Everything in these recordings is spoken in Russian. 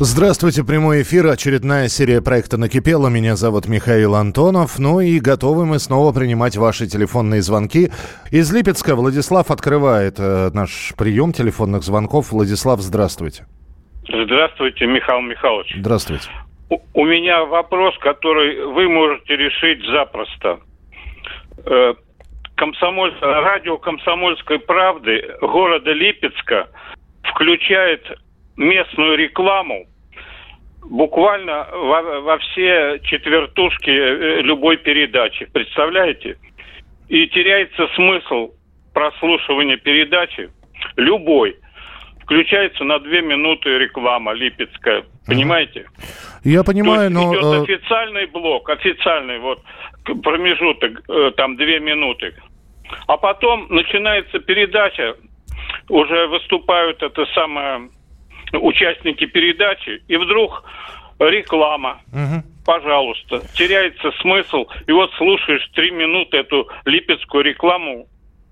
Здравствуйте, прямой эфир, очередная серия проекта «Накипело». Меня зовут Михаил Антонов. Ну и готовы мы снова принимать ваши телефонные звонки. Из Липецка Владислав открывает э, наш прием телефонных звонков. Владислав, здравствуйте. Здравствуйте, Михаил Михайлович. Здравствуйте. У, у меня вопрос, который вы можете решить запросто. Э, комсомоль... Радио «Комсомольской правды» города Липецка включает местную рекламу буквально во, во все четвертушки э, любой передачи. Представляете? И теряется смысл прослушивания передачи любой. Включается на две минуты реклама липецкая. Понимаете? Я понимаю, То есть но... идет э, официальный блок, официальный вот промежуток, э, там две минуты. А потом начинается передача, уже выступают это самое участники передачи, и вдруг реклама. мгм. Пожалуйста, теряется смысл. И вот слушаешь три минуты эту липецкую рекламу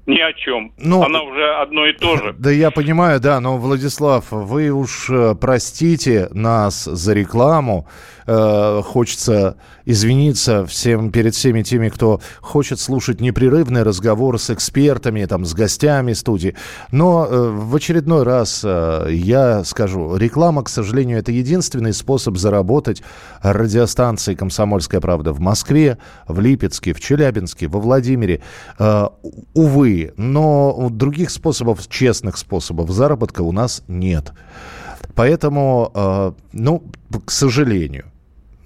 ни о чем. Ну, Она уже одно и то же. Да я понимаю, да, но, Владислав, вы уж э, простите нас за рекламу. Э, хочется извиниться всем перед всеми теми, кто хочет слушать непрерывный разговор с экспертами, там, с гостями студии. Но э, в очередной раз э, я скажу, реклама, к сожалению, это единственный способ заработать радиостанции «Комсомольская правда» в Москве, в Липецке, в Челябинске, во Владимире. Э, увы, но других способов, честных способов заработка у нас нет. Поэтому, э, ну, к сожалению,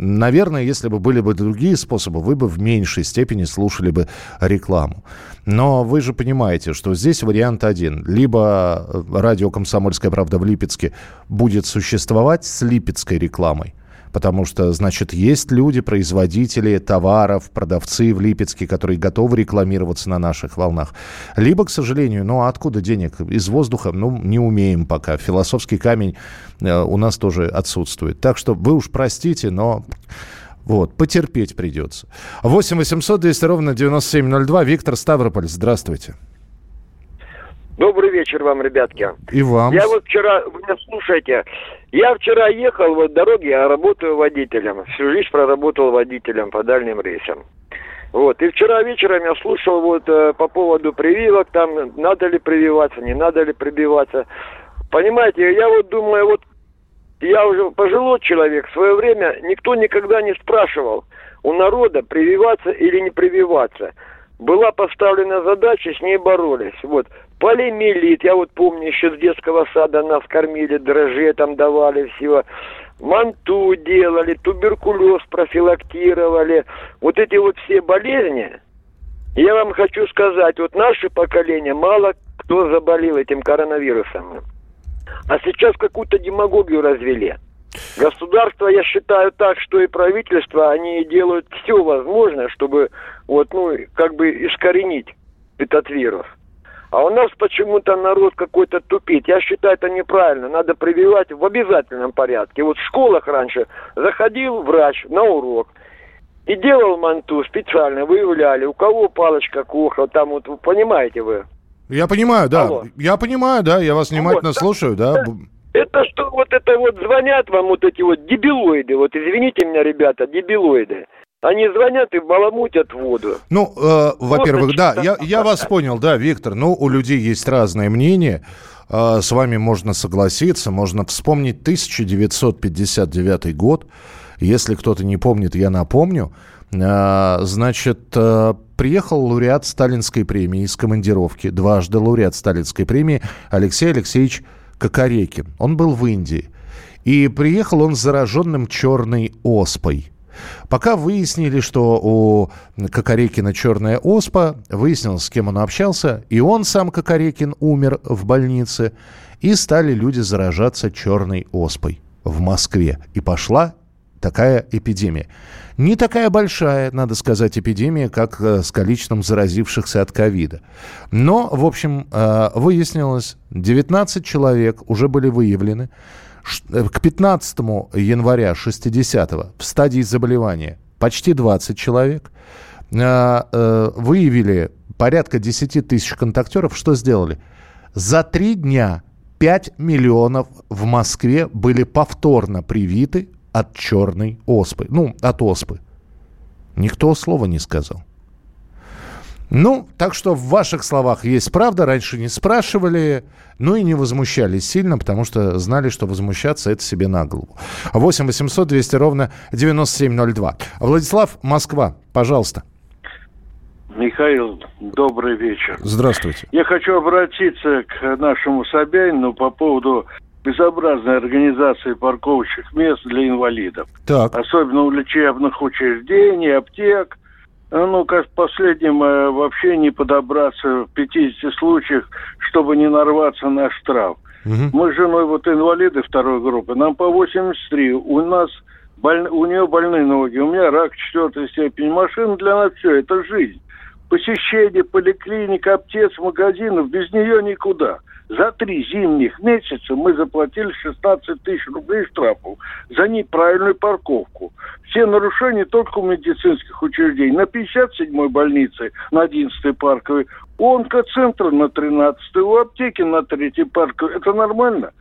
Наверное, если бы были бы другие способы, вы бы в меньшей степени слушали бы рекламу. Но вы же понимаете, что здесь вариант один. Либо э, радио «Комсомольская правда» в Липецке будет существовать с липецкой рекламой, потому что, значит, есть люди, производители товаров, продавцы в Липецке, которые готовы рекламироваться на наших волнах. Либо, к сожалению, ну а откуда денег? Из воздуха, ну, не умеем пока. Философский камень э, у нас тоже отсутствует. Так что вы уж простите, но вот, потерпеть придется. 8 800 200 ровно 9702. Виктор Ставрополь, здравствуйте. Добрый вечер вам, ребятки. И вам. Я вот вчера, вы меня слушайте, я вчера ехал вот дороге, я работаю водителем. Всю жизнь проработал водителем по дальним рейсам. Вот, и вчера вечером я слушал вот э, по поводу прививок, там, надо ли прививаться, не надо ли прививаться. Понимаете, я вот думаю, вот я уже пожилой человек, в свое время никто никогда не спрашивал у народа, прививаться или не прививаться. Была поставлена задача, с ней боролись. Вот. Полимелит, я вот помню, еще с детского сада нас кормили, дрожжи там давали, всего. Манту делали, туберкулез профилактировали. Вот эти вот все болезни, я вам хочу сказать, вот наше поколение, мало кто заболел этим коронавирусом. А сейчас какую-то демагогию развели. Государство, я считаю так, что и правительство, они делают все возможное, чтобы вот, ну, как бы искоренить этот вирус. А у нас почему-то народ какой-то тупит. Я считаю, это неправильно. Надо прививать в обязательном порядке. Вот в школах раньше заходил врач на урок и делал манту специально, выявляли, у кого палочка кухла, там вот, понимаете вы. Я понимаю, да. Алло. Я понимаю, да. Я вас внимательно Вот, слушаю, да. Это что вот это вот звонят вам вот эти вот дебилоиды, вот извините меня, ребята, дебилоиды. Они звонят и баламутят воду. Ну, э, во-первых, да, я, я вас понял, да, Виктор. Ну, у людей есть разное мнение. Э, с вами можно согласиться, можно вспомнить 1959 год. Если кто-то не помнит, я напомню. Э, значит, э, приехал лауреат Сталинской премии из командировки, дважды лауреат Сталинской премии Алексей Алексеевич Кокорекин. Он был в Индии. И приехал он с зараженным черной оспой. Пока выяснили, что у Кокорекина черная оспа, выяснилось, с кем он общался, и он сам, Кокорекин, умер в больнице, и стали люди заражаться черной оспой. в Москве. И пошла такая эпидемия. Не такая большая, надо сказать, эпидемия, как э, с количеством заразившихся от ковида. Но, в общем, э, выяснилось, 19 человек уже были выявлены. Э, к 15 января 60-го в стадии заболевания почти 20 человек. Выявили порядка 10 тысяч контактеров. Что сделали? За три дня 5 миллионов в Москве были повторно привиты от черной оспы. Ну, от оспы. Никто слова не сказал. Ну, так что в ваших словах есть правда. Раньше не спрашивали, ну и не возмущались сильно, потому что знали, что возмущаться это себе на голову. 8 800 200 ровно 9702. Владислав, Москва, пожалуйста. Михаил, добрый вечер. Здравствуйте. Я хочу обратиться к нашему Собянину по поводу безобразной организации парковочных мест для инвалидов. Так. Особенно у лечебных учреждений, аптек. Ну, как в последнем э, вообще не подобраться в 50 случаях, чтобы не нарваться на штраф. Угу. Мы с женой вот инвалиды второй группы, нам по 83. У нас боль... у нее больные ноги, у меня рак четвертой степени. Машина для нас все, это жизнь. Посещение поликлиник, аптек, магазинов, без нее никуда. За три зимних месяца мы заплатили 16 тысяч рублей штрафов за неправильную парковку. Все нарушения только у медицинских учреждений. На 57-й больнице, на 11-й парковой, у онкоцентра на 13-й, у аптеки на 3-й парковой. Это нормально?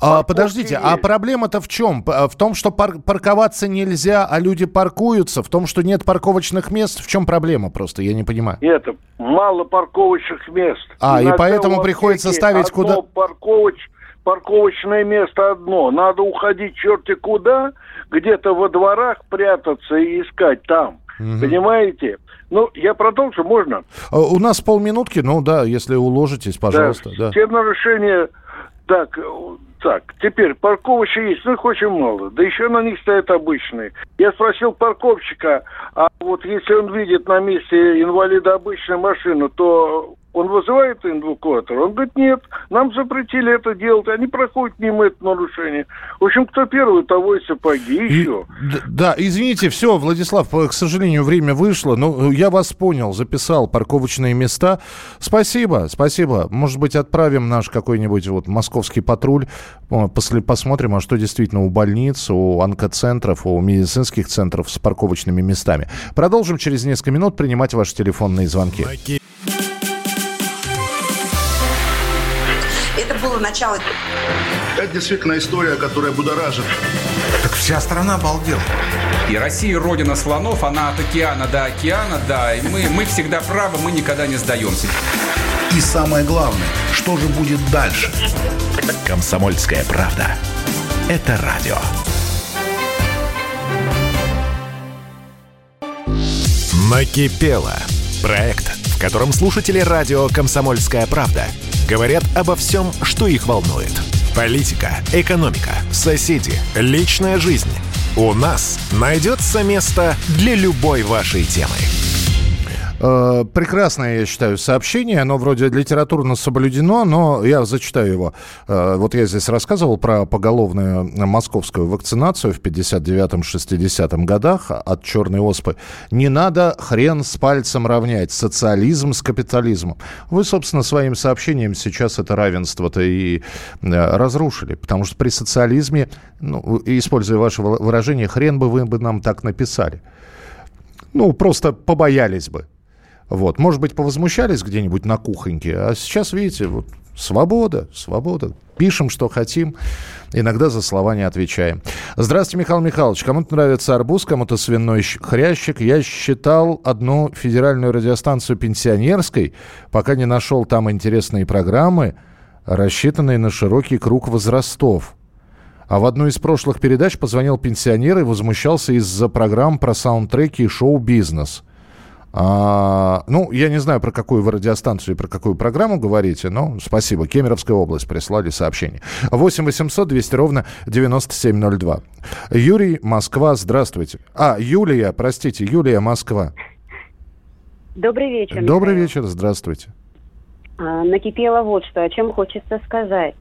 А, подождите, есть. а проблема-то в чем? В том, что пар- парковаться нельзя, а люди паркуются? В том, что нет парковочных мест? В чем проблема просто? Я не понимаю. Это мало парковочных мест. А, Иногда и поэтому приходится ставить куда... Парковоч... Парковочное место одно. Надо уходить черти куда, где-то во дворах прятаться и искать там. Угу. Понимаете? Ну, я продолжу, можно? А, у нас полминутки, ну да, если уложитесь, пожалуйста. Да, да. Те нарушения... Так, так, теперь парковочки есть, но их очень мало. Да еще на них стоят обычные. Я спросил парковщика, а вот если он видит на месте инвалида обычную машину, то он вызывает эвакуатор? Он говорит, нет, нам запретили это делать, они проходят мимо этого нарушения. В общем, кто первый, того и сапоги, еще. И, да, извините, все, Владислав, к сожалению, время вышло, но ну, я вас понял, записал парковочные места. Спасибо, спасибо. Может быть, отправим наш какой-нибудь вот московский патруль, после посмотрим, а что действительно у больниц, у онкоцентров, у медицинских центров с парковочными местами. Продолжим через несколько минут принимать ваши телефонные звонки. Было начало. Это действительно история, которая будоражит. Так вся страна обалдела. И Россия родина слонов, она от океана до океана, да. И мы, мы всегда правы, мы никогда не сдаемся. И самое главное, что же будет дальше? Комсомольская правда. Это радио. Накипело. Проект, в котором слушатели радио «Комсомольская правда» говорят обо всем, что их волнует. Политика, экономика, соседи, личная жизнь. У нас найдется место для любой вашей темы. Э, прекрасное, я считаю, сообщение. Оно вроде литературно соблюдено, но я зачитаю его. Э, вот я здесь рассказывал про поголовную московскую вакцинацию в 59-60 годах от черной оспы. Не надо хрен с пальцем равнять социализм с капитализмом. Вы, собственно, своим сообщением сейчас это равенство-то и э, разрушили. Потому что при социализме, ну, используя ваше выражение, хрен бы вы бы нам так написали. Ну, просто побоялись бы. Вот. Может быть, повозмущались где-нибудь на кухоньке, а сейчас, видите, вот свобода, свобода. Пишем, что хотим, иногда за слова не отвечаем. Здравствуйте, Михаил Михайлович. Кому-то нравится арбуз, кому-то свиной хрящик. Я считал одну федеральную радиостанцию пенсионерской, пока не нашел там интересные программы, рассчитанные на широкий круг возрастов. А в одну из прошлых передач позвонил пенсионер и возмущался из-за программ про саундтреки и шоу-бизнес – а, ну, я не знаю, про какую вы радиостанцию и про какую программу говорите, но спасибо. Кемеровская область прислали сообщение. 8 800 200 ровно 9702. Юрий, Москва, здравствуйте. А, Юлия, простите, Юлия, Москва. Добрый вечер. Добрый Михаил. вечер, здравствуйте. А, накипело вот что, о чем хочется сказать.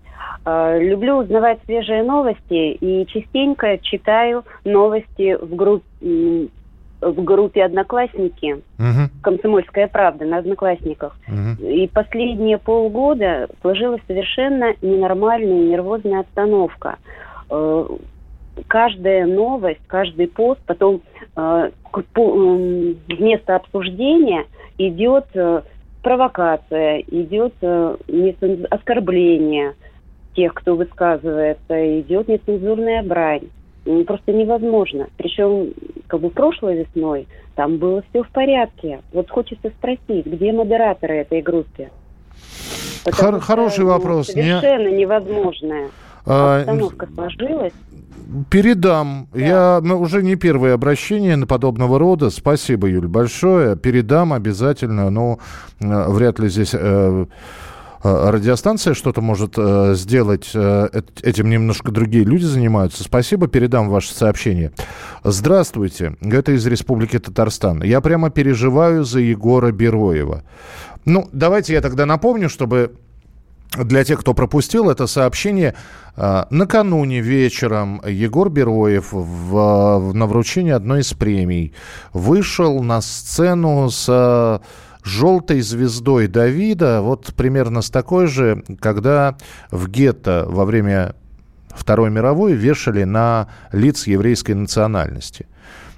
Э, люблю узнавать свежие новости и частенько читаю новости в группе в группе «Одноклассники», угу. «Комсомольская правда» на «Одноклассниках». Угу. И последние полгода сложилась совершенно ненормальная нервозная обстановка. Э, каждая новость, каждый пост, потом э, вместо обсуждения идет э, провокация, идет оскорбление тех, кто высказывается, идет нецензурная брань просто невозможно. Причем, как бы прошлой весной там было все в порядке. Вот хочется спросить, где модераторы этой группы? Хор- хороший ну, вопрос. Совершенно Не... невозможная. А, обстановка сложилась. Передам. Да. Я ну, уже не первое обращение на подобного рода. Спасибо, Юль, большое. Передам обязательно. Но э, вряд ли здесь Э, радиостанция что-то может э, сделать. Э, этим немножко другие люди занимаются. Спасибо, передам ваше сообщение. Здравствуйте, это из Республики Татарстан. Я прямо переживаю за Егора Бероева. Ну, давайте я тогда напомню, чтобы для тех, кто пропустил это сообщение, накануне вечером Егор Бероев в, на вручении одной из премий вышел на сцену с желтой звездой Давида, вот примерно с такой же, когда в гетто во время Второй мировой вешали на лиц еврейской национальности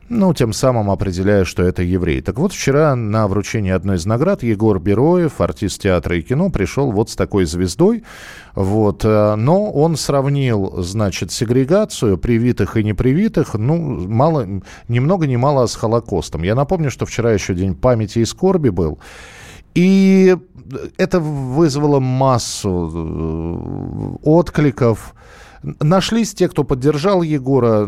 ну, тем самым определяя, что это еврей. Так вот, вчера на вручении одной из наград Егор Бероев, артист театра и кино, пришел вот с такой звездой, вот, э, но он сравнил, значит, сегрегацию привитых и непривитых, ну, мало, ни много ни мало с Холокостом. Я напомню, что вчера еще День памяти и скорби был, и это вызвало массу э, откликов, Нашлись те, кто поддержал Егора.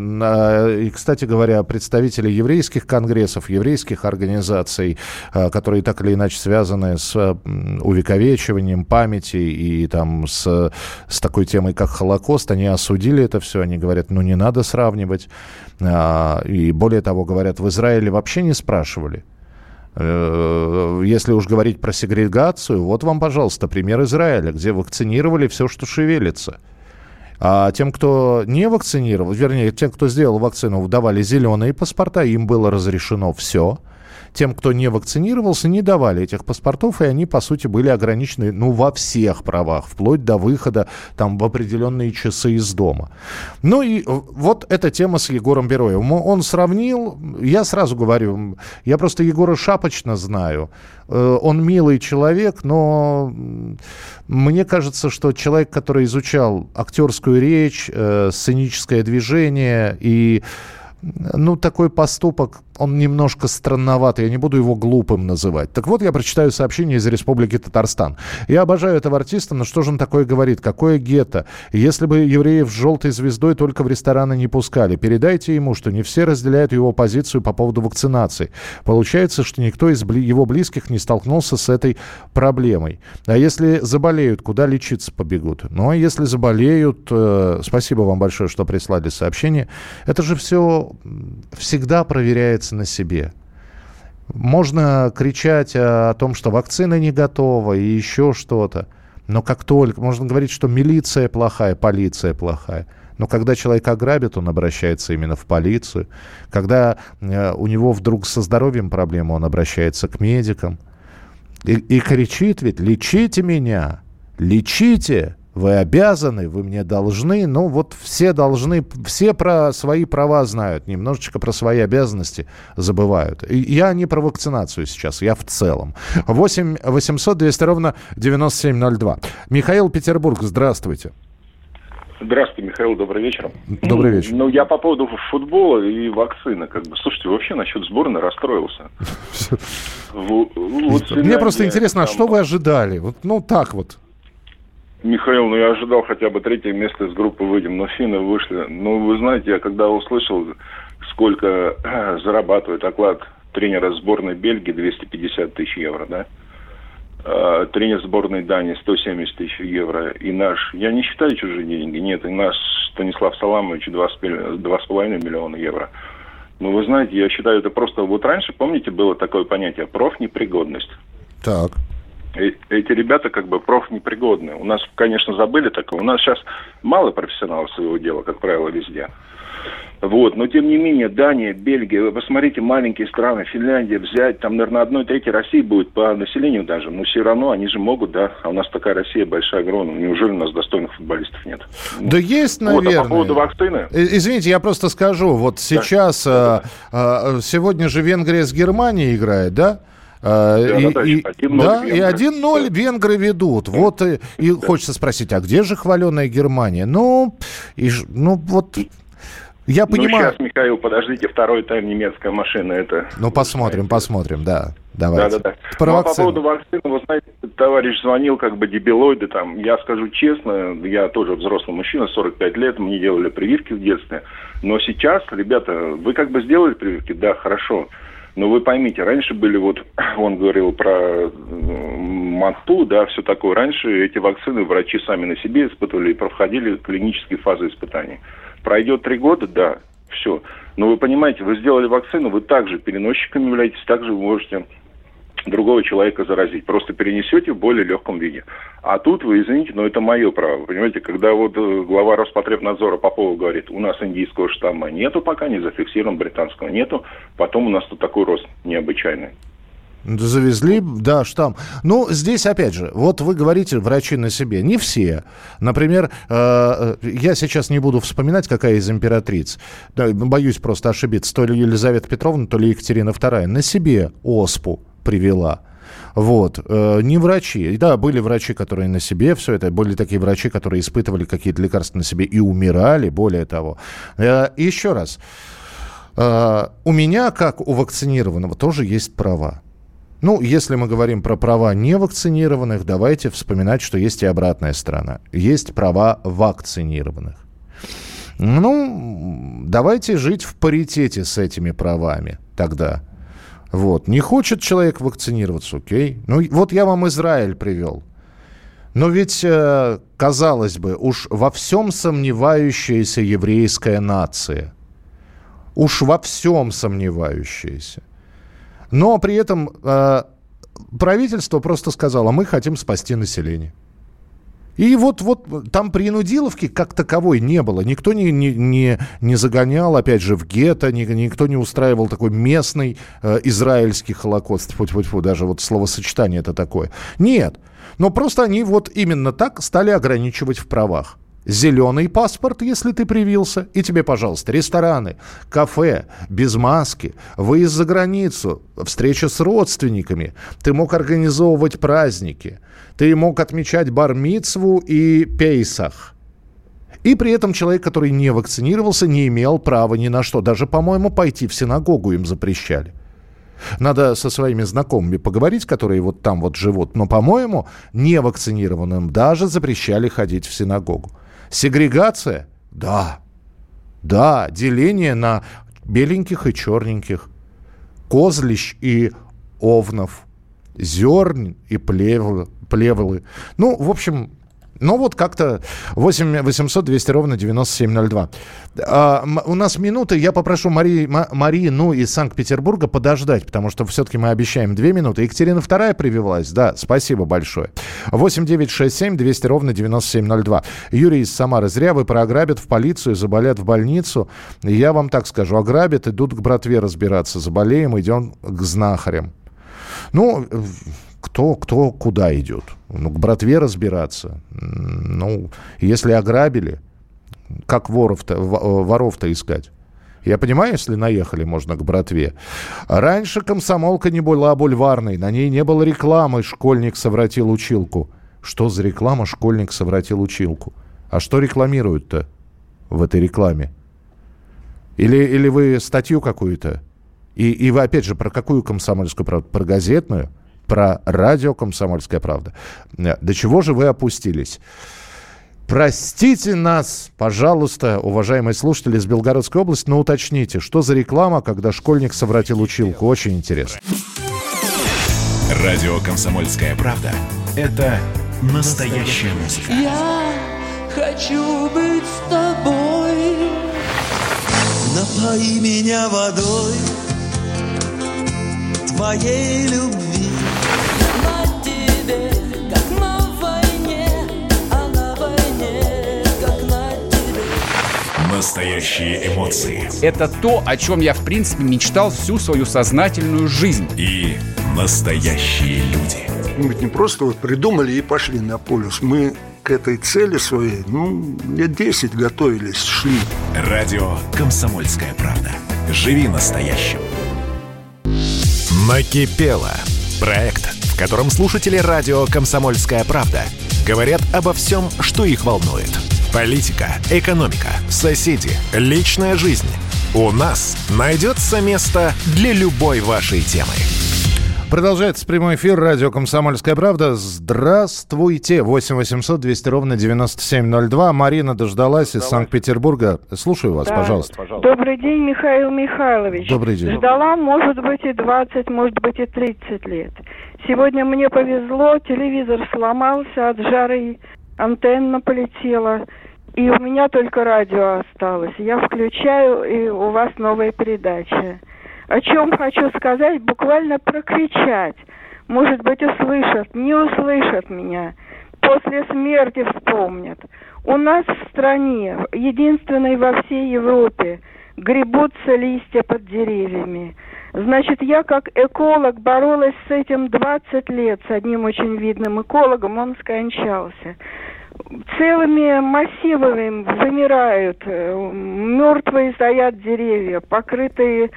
И, кстати говоря, представители еврейских конгрессов, еврейских организаций, а, которые так или иначе связаны с увековечиванием памяти и там с, с такой темой, как Холокост, они осудили это все. Они говорят, ну не надо сравнивать. А, и более того, говорят, в Израиле вообще не спрашивали. Э, если уж говорить про сегрегацию, вот вам, пожалуйста, пример Израиля, где вакцинировали все, что шевелится. А тем, кто не вакцинировал, вернее, тем, кто сделал вакцину, давали зеленые паспорта, им было разрешено все – тем, кто не вакцинировался, не давали этих паспортов, и они, по сути, были ограничены, ну, во всех правах, вплоть до выхода там в определенные часы из дома. Ну и вот эта тема с Егором Бероевым. Он сравнил, я сразу говорю, я просто Егора шапочно знаю. Э, он милый человек, но мне кажется, что человек, который изучал актерскую речь, э, сценическое движение и ну, такой поступок он немножко странноватый, я не буду его глупым называть. Так вот, я прочитаю сообщение из Республики Татарстан. Я обожаю этого артиста, но что же он такое говорит? Какое гетто? Если бы евреев с желтой звездой только в рестораны не пускали, передайте ему, что не все разделяют его позицию по поводу вакцинации. Получается, что никто из его близких не столкнулся с этой проблемой. А если заболеют, куда лечиться побегут? Ну, а если заболеют, э, спасибо вам большое, что прислали сообщение. Это же все всегда проверяется ответственность на себе. Можно кричать о том, что вакцина не готова и еще что-то. Но как только... Можно говорить, что милиция плохая, полиция плохая. Но когда человек ограбит, он обращается именно в полицию. Когда э, у него вдруг со здоровьем проблема, он обращается к медикам. И, и кричит ведь, лечите меня, лечите вы обязаны, вы мне должны. Ну, вот все должны, все про свои права знают, немножечко про свои обязанности забывают. И я не про вакцинацию сейчас, я в целом. 8 800 200 ровно 9702. Михаил Петербург, здравствуйте. Здравствуйте, Михаил, добрый вечер. Добрый вечер. Ну, я по поводу футбола и вакцины, как бы, слушайте, вообще насчет сборной расстроился. Мне просто интересно, а что вы ожидали? Вот, ну, так вот. Михаил, ну я ожидал хотя бы третье место из группы выйдем, но финны вышли. Ну, вы знаете, я когда услышал, сколько зарабатывает оклад тренера сборной Бельгии, 250 тысяч евро, да? А, тренер сборной Дании 170 тысяч евро. И наш, я не считаю чужие деньги, нет, и наш Станислав Саламович 2,5 миллиона евро. Ну, вы знаете, я считаю, это просто... Вот раньше, помните, было такое понятие профнепригодность? Так. Эти ребята как бы профнепригодные. У нас, конечно, забыли такое. У нас сейчас мало профессионалов своего дела, как правило, везде. Вот, но тем не менее, Дания, Бельгия, вы посмотрите, маленькие страны, Финляндия взять, там, наверное, одной трети России будет по населению даже, но все равно они же могут, да, а у нас такая Россия большая, огромная, неужели у нас достойных футболистов нет? Да есть, наверное. Вот, а по поводу вакцины? Э, извините, я просто скажу, вот сейчас, да. а, сегодня же Венгрия с Германией играет, да? Да, и, да, и, да, и 1-0 венгры ведут. Вот и, и хочется спросить, а где же хваленая Германия? Ну, и, ну вот я ну, понимаю. Ну, сейчас, Михаил, подождите, второй тайм немецкая машина, это... Ну, посмотрим, посмотрим, да. Давайте. Да, да, да. Про ну, а по поводу вакцины, вы знаете, товарищ звонил, как бы дебилоиды там. Я скажу честно, я тоже взрослый мужчина, 45 лет, мне делали прививки в детстве. Но сейчас, ребята, вы как бы сделали прививки? Да, хорошо. Но вы поймите, раньше были вот, он говорил про МАТУ, да, все такое. Раньше эти вакцины врачи сами на себе испытывали и проходили клинические фазы испытаний. Пройдет три года, да, все. Но вы понимаете, вы сделали вакцину, вы также переносчиком являетесь, также вы можете другого человека заразить. Просто перенесете в более легком виде. А тут вы, извините, но это мое право. Понимаете, когда вот э, глава Роспотребнадзора Попова говорит, у нас индийского штамма нету пока, не зафиксирован, британского нету, потом у нас тут такой рост необычайный. Завезли, да, штамм. Ну, здесь, опять же, вот вы говорите, врачи на себе. Не все. Например, э, я сейчас не буду вспоминать, какая из императриц. Да, боюсь просто ошибиться. То ли Елизавета Петровна, то ли Екатерина II. На себе оспу привела. Вот. Э, не врачи. Да, были врачи, которые на себе все это. Были такие врачи, которые испытывали какие-то лекарства на себе и умирали, более того. Э, еще раз. Э, у меня, как у вакцинированного, тоже есть права. Ну, если мы говорим про права невакцинированных, давайте вспоминать, что есть и обратная сторона. Есть права вакцинированных. Ну, давайте жить в паритете с этими правами тогда. Вот. Не хочет человек вакцинироваться, окей. Ну, вот я вам Израиль привел. Но ведь, э, казалось бы, уж во всем сомневающаяся еврейская нация. Уж во всем сомневающаяся. Но при этом э, правительство просто сказало, мы хотим спасти население. И вот, вот там принудиловки как таковой не было. Никто не, не, не, не загонял, опять же, в гетто, ни, никто не устраивал такой местный э, израильский холокост. Фу -фу -фу, даже вот словосочетание это такое. Нет. Но просто они вот именно так стали ограничивать в правах зеленый паспорт, если ты привился, и тебе, пожалуйста, рестораны, кафе, без маски, выезд за границу, встреча с родственниками. Ты мог организовывать праздники, ты мог отмечать бармицву и пейсах. И при этом человек, который не вакцинировался, не имел права ни на что. Даже, по-моему, пойти в синагогу им запрещали. Надо со своими знакомыми поговорить, которые вот там вот живут. Но, по-моему, невакцинированным даже запрещали ходить в синагогу. Сегрегация? Да. Да, деление на беленьких и черненьких. Козлищ и овнов. Зерн и плевлы. Ну, в общем, ну вот как-то 8 800 200 ровно 9702. А, у нас минуты. Я попрошу Марии, ну из Санкт-Петербурга подождать, потому что все-таки мы обещаем две минуты. Екатерина вторая привелась. Да, спасибо большое. 8 9 6 7 200 ровно 9702. Юрий из Самары. Зря вы програбят в полицию, заболят в больницу. Я вам так скажу. Ограбят, идут к братве разбираться. Заболеем, идем к знахарям. Ну, кто, кто куда идет. Ну, к братве разбираться. Ну, если ограбили, как воров-то, э, воров-то искать? Я понимаю, если наехали, можно к братве. Раньше комсомолка не была бульварной, на ней не было рекламы «Школьник совратил училку». Что за реклама «Школьник совратил училку»? А что рекламируют-то в этой рекламе? Или, или вы статью какую-то? И, и вы, опять же, про какую комсомольскую правду? Про газетную? Про радио «Комсомольская правда». Э, до чего же вы опустились? Простите нас, пожалуйста, уважаемые слушатели из Белгородской области, но уточните, что за реклама, когда школьник совратил училку? Очень интересно. Радио «Комсомольская правда» — это настоящая музыка. Я хочу быть с тобой. Напои меня водой твоей любви. Настоящие эмоции. Это то, о чем я, в принципе, мечтал всю свою сознательную жизнь. И настоящие люди. Мы ведь не просто вот придумали и пошли на полюс. Мы к этой цели своей, ну, лет 10 готовились, шли. Радио «Комсомольская правда». Живи настоящим. Накипело. Проект, в котором слушатели радио «Комсомольская правда» говорят обо всем, что их волнует. Политика, экономика, соседи, личная жизнь. У нас найдется место для любой вашей темы. Продолжается прямой эфир радио «Комсомольская правда». Здравствуйте. 8 800 200 ровно 9702. Марина дождалась из Санкт-Петербурга. Слушаю вас, Да. пожалуйста. Добрый день, Михаил Михайлович. Добрый день. Ждала, может быть, и 20, может быть, и 30 лет. Сегодня мне повезло, телевизор сломался от жары, антенна полетела, и у меня только радио осталось. Я включаю, и у вас новая передача. О чем хочу сказать, буквально прокричать. Может быть, услышат, не услышат меня. После смерти вспомнят. У нас в стране, единственной во всей Европе, гребутся листья под деревьями. Значит, я как эколог боролась с этим 20 лет с одним очень видным экологом, он скончался. Целыми массивами вымирают, э, мертвые стоят деревья, покрытые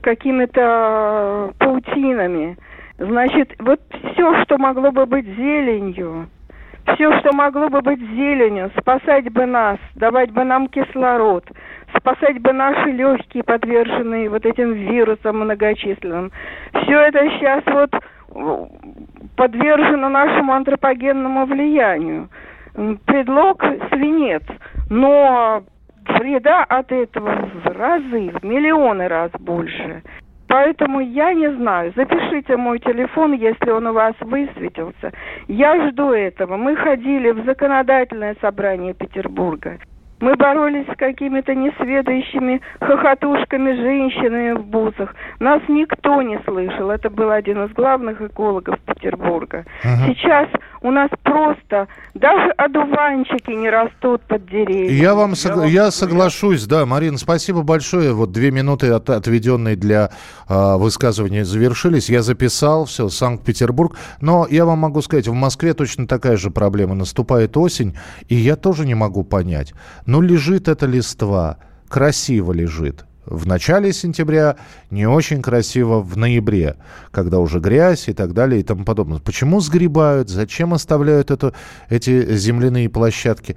какими-то паутинами. Значит, вот все, что могло бы быть зеленью, все, что могло бы быть зеленью, спасать бы нас, давать бы нам кислород, спасать бы наши легкие, подверженные вот этим вирусам многочисленным. Все это сейчас вот подвержено нашему антропогенному влиянию. Предлог свинец, но вреда от этого в разы, в миллионы раз больше. Поэтому я не знаю. Запишите мой телефон, если он у вас высветился. Я жду этого. Мы ходили в законодательное собрание Петербурга. Мы боролись с какими-то несведущими хохотушками, женщинами в бусах. Нас никто не слышал. Это был один из главных экологов Петербурга. Сейчас у нас просто даже одуванчики не растут под деревьями. Я вам согла- я соглашусь, да, Марина, спасибо большое. Вот две минуты, от- отведенные для а, высказывания, завершились. Я записал все, Санкт-Петербург. Но я вам могу сказать, в Москве точно такая же проблема. Наступает осень, и я тоже не могу понять. Ну, лежит эта листва, красиво лежит. В начале сентября не очень красиво в ноябре, когда уже грязь и так далее и тому подобное. Почему сгребают? Зачем оставляют это, эти земляные площадки?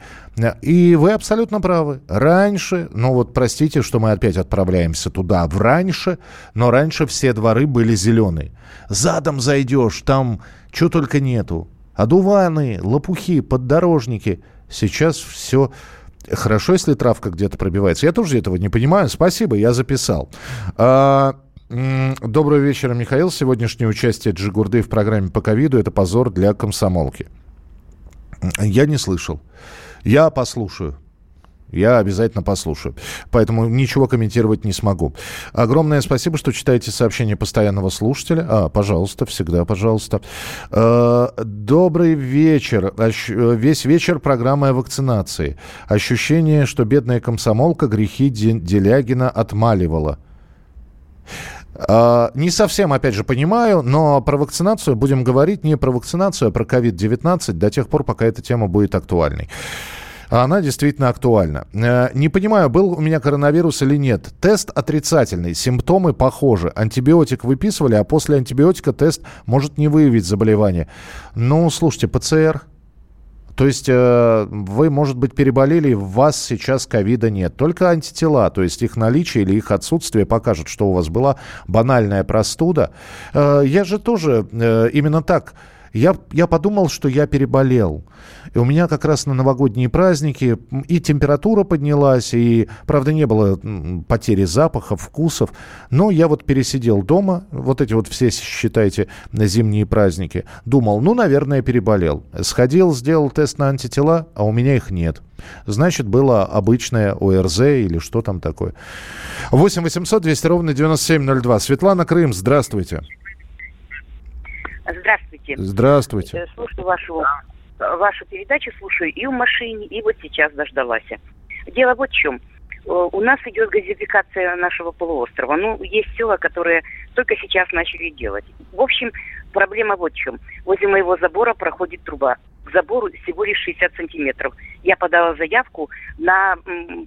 И вы абсолютно правы. Раньше, ну вот простите, что мы опять отправляемся туда, в раньше, но раньше все дворы были зеленые. Задом зайдешь, там что только нету. Одуваны, лопухи, поддорожники. Сейчас все Хорошо, если травка где-то пробивается. Я тоже этого не понимаю. Спасибо, я записал. А, м, Доброго вечера, Михаил. Сегодняшнее участие Джигурды в программе по ковиду – это позор для комсомолки. Я не слышал. Я послушаю. Я обязательно послушаю. Поэтому ничего комментировать не смогу. Огромное спасибо, что читаете сообщения постоянного слушателя. А, пожалуйста, всегда пожалуйста. Э, Добрый вечер. Ощ- э, Весь вечер программа о вакцинации. Ощущение, что бедная комсомолка грехи Де- Делягина отмаливала. А, Не совсем, опять же, понимаю, но про вакцинацию будем говорить не про вакцинацию, а про COVID-19 до тех пор, пока эта тема будет актуальной. А Она действительно актуальна. Э, Не понимаю, был у меня коронавирус или нет. Тест отрицательный, симптомы похожи. Антибиотик выписывали, а после антибиотика тест может не выявить заболевание. Ну, слушайте, ПЦР, то есть э, вы, может быть, переболели, в вас сейчас ковида нет. Только антитела, то есть их наличие или их отсутствие покажет, что у вас была банальная простуда. Э, я же тоже именно так. Я, я подумал, что я переболел. И у меня как раз на новогодние праздники и температура поднялась, и, правда, не было потери запаха, вкусов. Но я вот пересидел дома, вот эти вот все, считайте, зимние праздники. Думал, ну, наверное, переболел. Сходил, сделал тест на антитела, а у меня их нет. Значит, было обычное ОРЗ или что там такое. 8 800 200 ровно 9702. Светлана Крым, здравствуйте. Здравствуйте. Здравствуйте. Э, Слушаю вашу, вашу передачу, слушаю и в машине, и вот сейчас дождалась. Дело вот в чем. у нас идет газификация нашего полуострова. Ну, есть села, которые только сейчас начали делать. В общем, проблема вот в чем. Возле моего забора проходит труба. К забору всего лишь 60 сантиметров. Я подала заявку на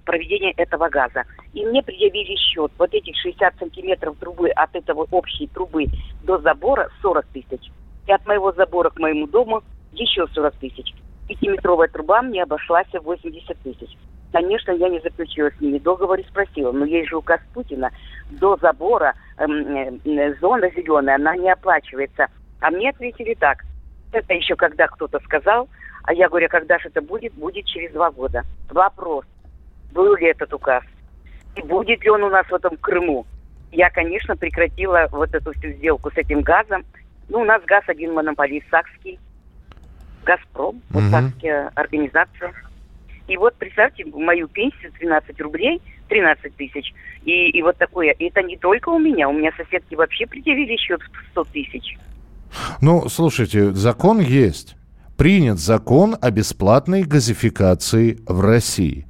проведение этого газа. И мне предъявили счет. Вот этих 60 сантиметров трубы от этого общей трубы до забора 40 тысяч. И от моего забора к моему дому еще 40 тысяч. Пятиметровая труба мне обошлась в 80 тысяч. Конечно, я не заключила с ними договор и спросила, но есть же указ Путина, до забора эм, э, зона зеленая, она не оплачивается. А мне ответили так, это еще когда кто-то сказал, а я говорю, «А когда же это будет? Будет через два года. Вопрос, был ли этот указ? И будет ли он у нас в этом Крыму? Я, конечно, прекратила вот эту всю сделку с этим газом. Ну, у нас газ один монополист, Сакский, Газпром, угу. вот Сакская организация. И вот представьте, мою пенсию 13 рублей, 13 тысяч. И, и вот такое. И это не только у меня. У меня соседки вообще предъявили счет в 100 тысяч. Ну, слушайте, закон есть. Принят закон о бесплатной газификации в России.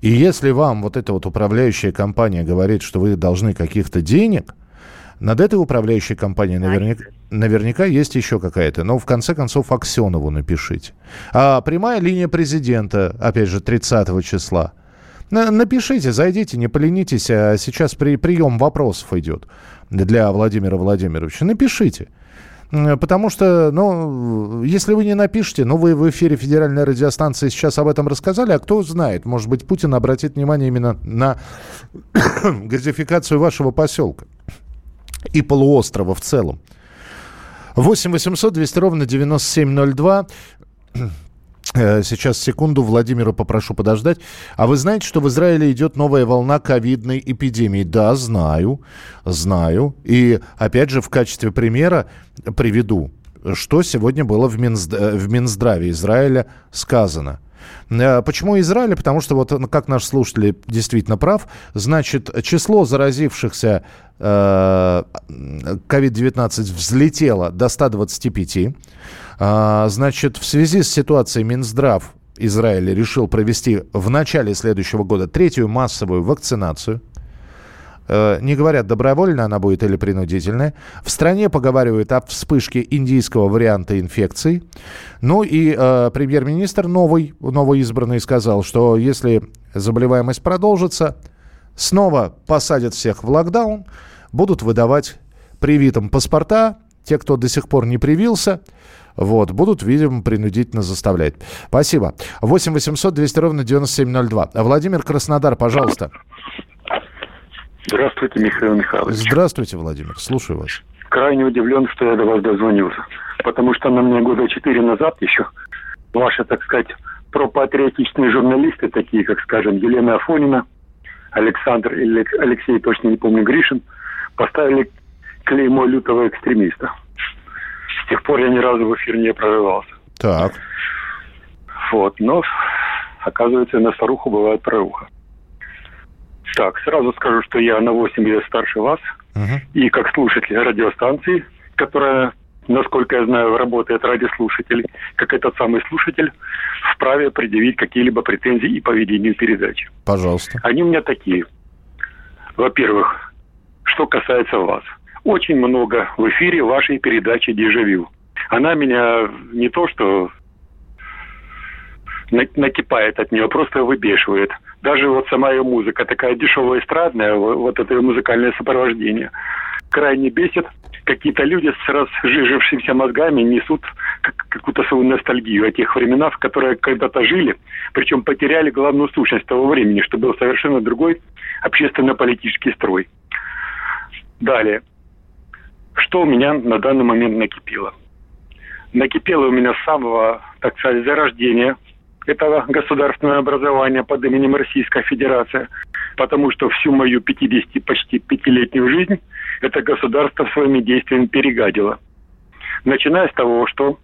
И если вам вот эта вот управляющая компания говорит, что вы должны каких-то денег, над этой управляющей компанией наверняка, наверняка есть еще какая-то. Но в конце концов Аксенову напишите. А прямая линия президента, опять же, 30 числа. Напишите, зайдите, не поленитесь. А сейчас при, прием вопросов идет для Владимира Владимировича. Напишите. Потому что, ну, если вы не напишете, ну, вы в эфире федеральной радиостанции сейчас об этом рассказали, а кто знает, может быть, Путин обратит внимание именно на газификацию вашего поселка и полуострова в целом. 8 800 200 ровно 9702. Э, сейчас, секунду, Владимира попрошу подождать. А вы знаете, что в Израиле идет новая волна ковидной эпидемии? Да, знаю, знаю. И, опять же, в качестве примера приведу, что сегодня было в, Минзд... Э, в Минздраве Израиля сказано. Э, почему Израиль? Потому что, вот как наш слушатель действительно прав, значит, число заразившихся COVID-19 взлетело до 125. А, значит, в связи с ситуацией Минздрав Израиля решил провести в начале следующего года третью массовую вакцинацию. Э, не говорят, добровольно она будет или принудительная. В стране поговаривают о вспышке индийского варианта инфекции. Ну и э, премьер-министр новый, новоизбранный сказал, что если заболеваемость продолжится, снова посадят всех в локдаун, будут выдавать привитым паспорта, те, кто до сих пор не привился, вот, будут, видимо, принудительно заставлять. Спасибо. 8 800 200 ровно 9702. Владимир Краснодар, пожалуйста. Здравствуйте, Михаил Михайлович. Здравствуйте, Владимир. Слушаю вас. Крайне удивлен, что я до вас дозвонился. Потому что на мне года четыре назад еще ваши, так сказать, пропатриотичные журналисты, такие, как, скажем, Елена Афонина, Александр или Алексей, точно не помню, Гришин, поставили клеймо лютого экстремиста. С тех пор я ни разу в эфир не прорывался. Так. Вот, но оказывается, на старуху бывает проруха. Так, сразу скажу, что я на 8 лет старше вас. Uh-huh. И как слушатель радиостанции, которая, насколько я знаю, работает ради слушателей, как этот самый слушатель, вправе предъявить какие-либо претензии и по ведению передачи. Пожалуйста. Они у меня такие. Во-первых, что касается вас – очень много в эфире вашей передачи «Дежавю». Она меня не то что накипает от нее, просто выбешивает. Даже вот сама ее музыка, такая дешевая эстрадная, вот это ее музыкальное сопровождение, крайне бесит. Какие-то люди с разжижившимися мозгами несут какую-то свою ностальгию о тех временах, которые когда-то жили, причем потеряли главную сущность того времени, что был совершенно другой общественно-политический строй. Далее что у меня на данный момент накипело. Накипело у меня с самого, так сказать, зарождения этого государственного образования под именем Российская Федерация, потому что всю мою 50 почти пятилетнюю жизнь это государство своими действиями перегадило. Начиная с того, что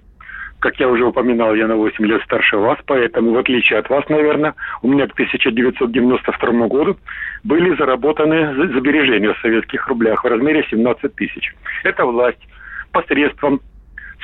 как я уже упоминал, я на 8 лет старше вас, поэтому, в отличие от вас, наверное, у меня к 1992 году были заработаны сбережения в советских рублях в размере 17 тысяч. Это власть посредством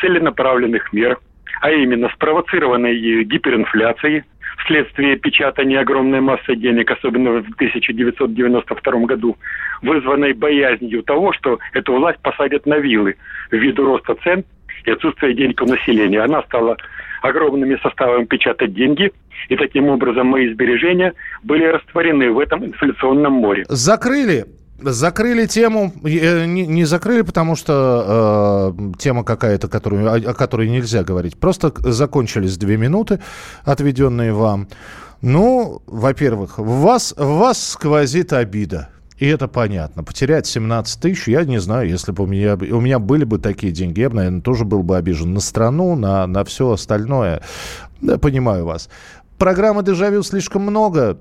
целенаправленных мер а именно спровоцированной гиперинфляцией, вследствие печатания огромной массы денег, особенно в 1992 году, вызванной боязнью того, что эту власть посадят на вилы ввиду роста цен и отсутствия денег у населения. Она стала огромными составами печатать деньги, и таким образом мои сбережения были растворены в этом инфляционном море. Закрыли Закрыли тему, э, не, закрыли, потому что э, тема какая-то, которую, о, о которой нельзя говорить. Просто закончились две минуты, отведенные вам. Ну, во-первых, в вас, в вас сквозит обида. И это понятно. Потерять 17 тысяч, я не знаю, если бы у меня, у меня были бы такие деньги, я бы, наверное, тоже был бы обижен на страну, на, на все остальное. Да, понимаю вас. Программы «Дежавю» слишком много.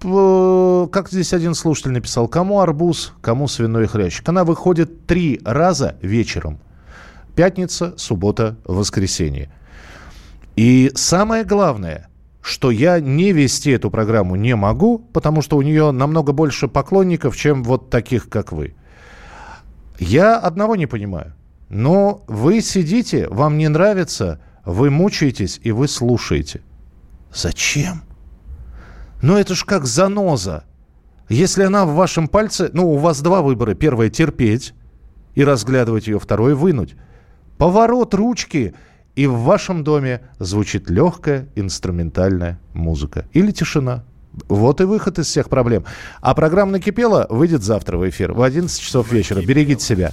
Как здесь один слушатель написал, кому арбуз, кому свиной хрящик. Она выходит три раза вечером. Пятница, суббота, воскресенье. И самое главное – что я не вести эту программу не могу, потому что у нее намного больше поклонников, чем вот таких, как вы. Я одного не понимаю. Но вы сидите, вам не нравится, вы мучаетесь и вы слушаете. Зачем? Ну это ж как заноза. Если она в вашем пальце, ну у вас два выбора. Первое терпеть и разглядывать ее, второе вынуть. Поворот ручки и в вашем доме звучит легкая инструментальная музыка. Или тишина. Вот и выход из всех проблем. А программа «Накипела» выйдет завтра в эфир в 11 часов вечера. Берегите себя.